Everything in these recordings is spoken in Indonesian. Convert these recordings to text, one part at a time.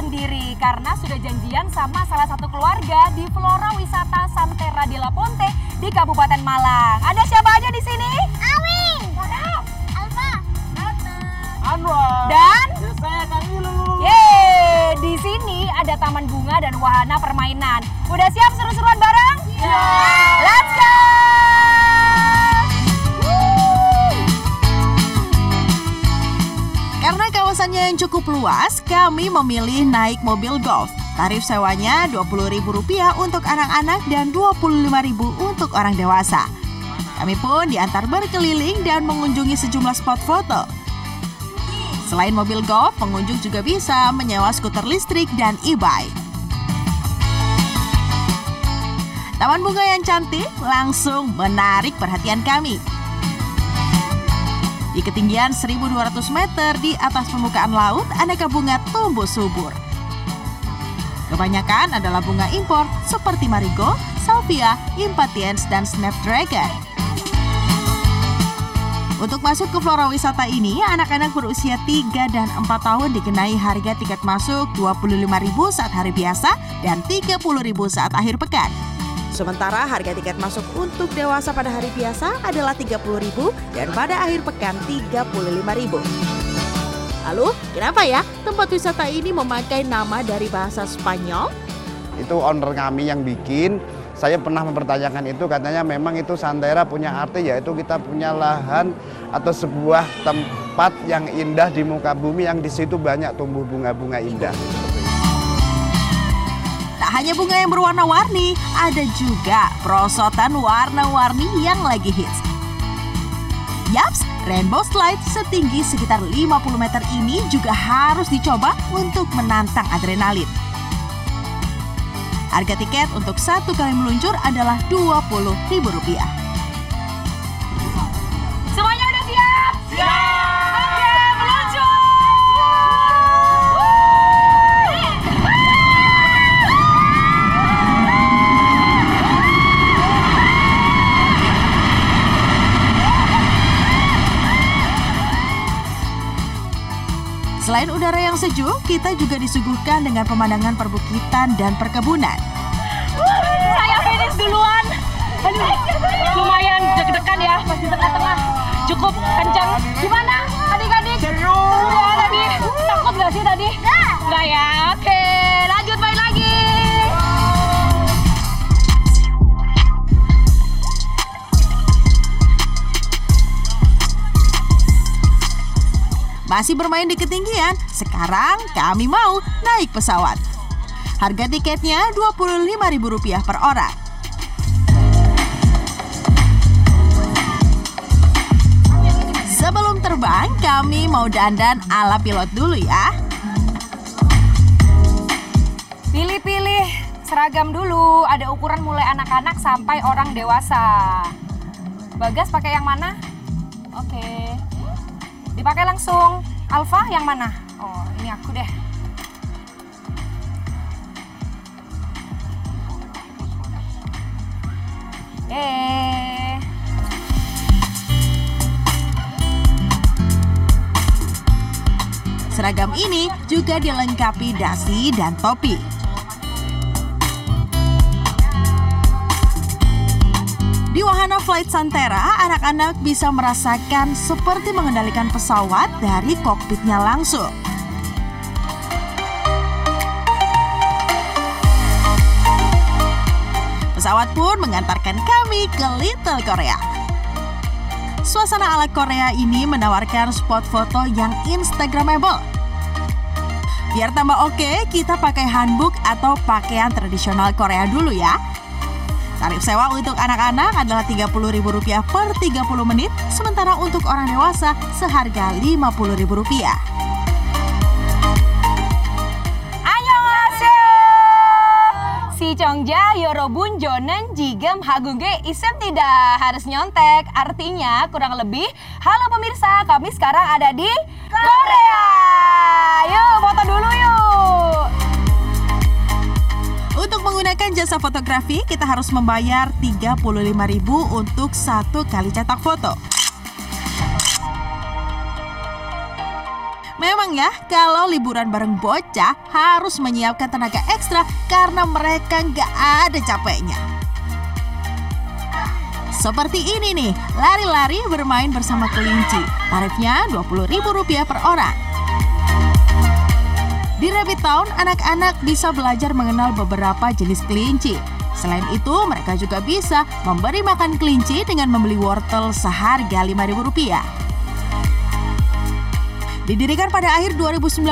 sendiri karena sudah janjian sama salah satu keluarga di Flora Wisata Santera di Laponte di Kabupaten Malang. Ada siapa aja di sini? Amin. Alfa. Anwar. Dan Saya Kamilu. Yeay, di sini ada taman bunga dan wahana permainan. Udah siap seru-seruan bareng? Let's go! Yang cukup luas, kami memilih naik mobil golf. Tarif sewanya Rp20.000 untuk anak-anak dan Rp25.000 untuk orang dewasa. Kami pun diantar berkeliling dan mengunjungi sejumlah spot foto. Selain mobil golf, pengunjung juga bisa menyewa skuter listrik dan e-bike. Taman bunga yang cantik langsung menarik perhatian kami. Di ketinggian 1200 meter di atas permukaan laut, aneka bunga tumbuh subur. Kebanyakan adalah bunga impor seperti marigold, salvia, impatiens, dan snapdragon. Untuk masuk ke flora wisata ini, anak-anak berusia 3 dan 4 tahun dikenai harga tiket masuk Rp25.000 saat hari biasa dan Rp30.000 saat akhir pekan. Sementara harga tiket masuk untuk dewasa pada hari biasa adalah Rp30.000 dan pada akhir pekan Rp35.000. Lalu, kenapa ya tempat wisata ini memakai nama dari bahasa Spanyol? Itu owner kami yang bikin. Saya pernah mempertanyakan itu, katanya memang itu Santera punya arti yaitu kita punya lahan atau sebuah tempat yang indah di muka bumi yang di situ banyak tumbuh bunga-bunga indah. Tak hanya bunga yang berwarna-warni, ada juga perosotan warna-warni yang lagi hits. Yaps, Rainbow Slide setinggi sekitar 50 meter ini juga harus dicoba untuk menantang adrenalin. Harga tiket untuk satu kali meluncur adalah Rp20.000. Selain udara yang sejuk, kita juga disuguhkan dengan pemandangan perbukitan dan perkebunan. Saya finish duluan. Aduh, lumayan deg-degan ya, di tengah-tengah. Cukup kencang. Gimana adik-adik? Seru. Ya tadi, takut gak sih tadi? Enggak. Enggak ya, oke. Lanjut Masih bermain di ketinggian, sekarang kami mau naik pesawat. Harga tiketnya Rp25.000 per orang. Sebelum terbang, kami mau dandan ala pilot dulu ya. Pilih-pilih seragam dulu. Ada ukuran mulai anak-anak sampai orang dewasa. Bagas pakai yang mana? Oke. Dipakai langsung. Alfa yang mana? Oh, ini aku deh. Eh. Seragam ini juga dilengkapi dasi dan topi. Di wahana Flight Santera, anak-anak bisa merasakan seperti mengendalikan pesawat dari kokpitnya langsung. Pesawat pun mengantarkan kami ke Little Korea. Suasana ala Korea ini menawarkan spot foto yang instagramable. Biar tambah oke, kita pakai hanbok atau pakaian tradisional Korea dulu ya. Tarif sewa untuk anak-anak adalah Rp30.000 per 30 menit, sementara untuk orang dewasa seharga Rp50.000. Annyeonghaseyo! Si Yorobun Jonen Jigem Hagungge Isem tidak harus nyontek. Artinya kurang lebih, halo pemirsa, kami sekarang ada di Korea. Yuk foto dulu yuk. Menggunakan jasa fotografi, kita harus membayar Rp35.000 untuk satu kali cetak foto. Memang ya, kalau liburan bareng bocah harus menyiapkan tenaga ekstra karena mereka nggak ada capeknya. Seperti ini nih, lari-lari bermain bersama kelinci. Tarifnya Rp20.000 per orang. Di Rabbit Town, anak-anak bisa belajar mengenal beberapa jenis kelinci. Selain itu, mereka juga bisa memberi makan kelinci dengan membeli wortel seharga Rp5.000. Didirikan pada akhir 2019,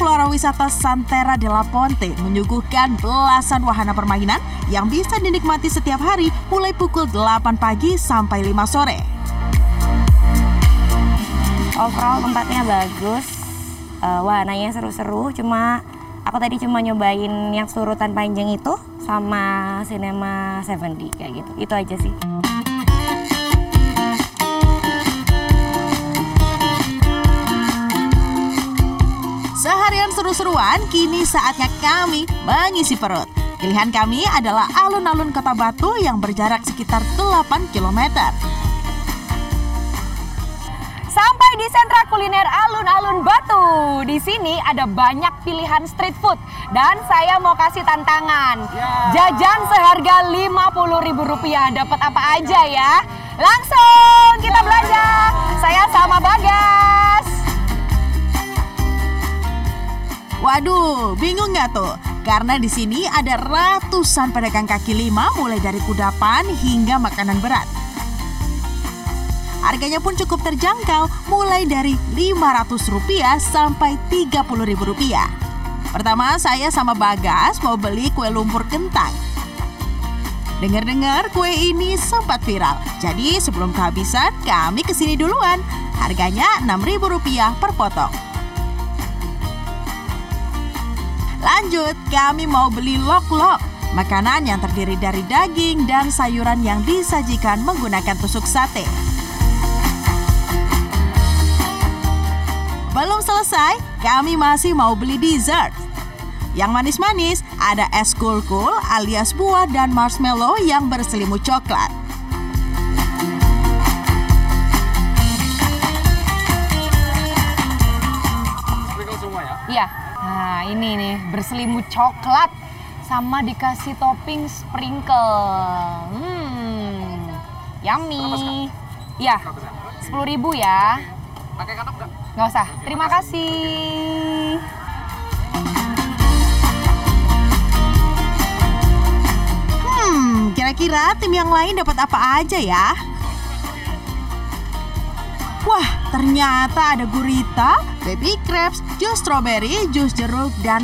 Flora Wisata Santera de la Ponte menyuguhkan belasan wahana permainan yang bisa dinikmati setiap hari mulai pukul 8 pagi sampai 5 sore. Overall tempatnya bagus, uh, wahananya seru-seru. Cuma aku tadi cuma nyobain yang surutan panjang itu sama Cinema 7D kayak gitu. Itu aja sih. Seharian seru-seruan, kini saatnya kami mengisi perut. Pilihan kami adalah alun-alun Kota Batu yang berjarak sekitar 8 km. Sampai di sentra kuliner alun-alun Batu. Di sini ada banyak pilihan street food dan saya mau kasih tantangan. Jajan seharga Rp50.000 dapat apa aja ya? Langsung kita belanja. Saya sama Bagas. Waduh, bingung nggak tuh? Karena di sini ada ratusan pedagang kaki lima mulai dari kudapan hingga makanan berat. Harganya pun cukup terjangkau, mulai dari Rp500 sampai Rp30.000. Pertama, saya sama Bagas mau beli kue lumpur kentang. Dengar-dengar kue ini sempat viral, jadi sebelum kehabisan kami ke sini duluan. Harganya Rp6.000 per potong. Lanjut, kami mau beli lok-lok, makanan yang terdiri dari daging dan sayuran yang disajikan menggunakan tusuk sate. Belum selesai, kami masih mau beli dessert. Yang manis-manis ada es kulkul alias buah dan marshmallow yang berselimut coklat. Iya. Nah, ini nih berselimut coklat sama dikasih topping sprinkle. Hmm. Yummy. Iya. Sepuluh ribu ya. Pakai kanap nggak? Nggak usah. Terima kasih. Hmm, kira-kira tim yang lain dapat apa aja ya? Wah, ternyata ada gurita, baby crabs, jus strawberry, jus jeruk, dan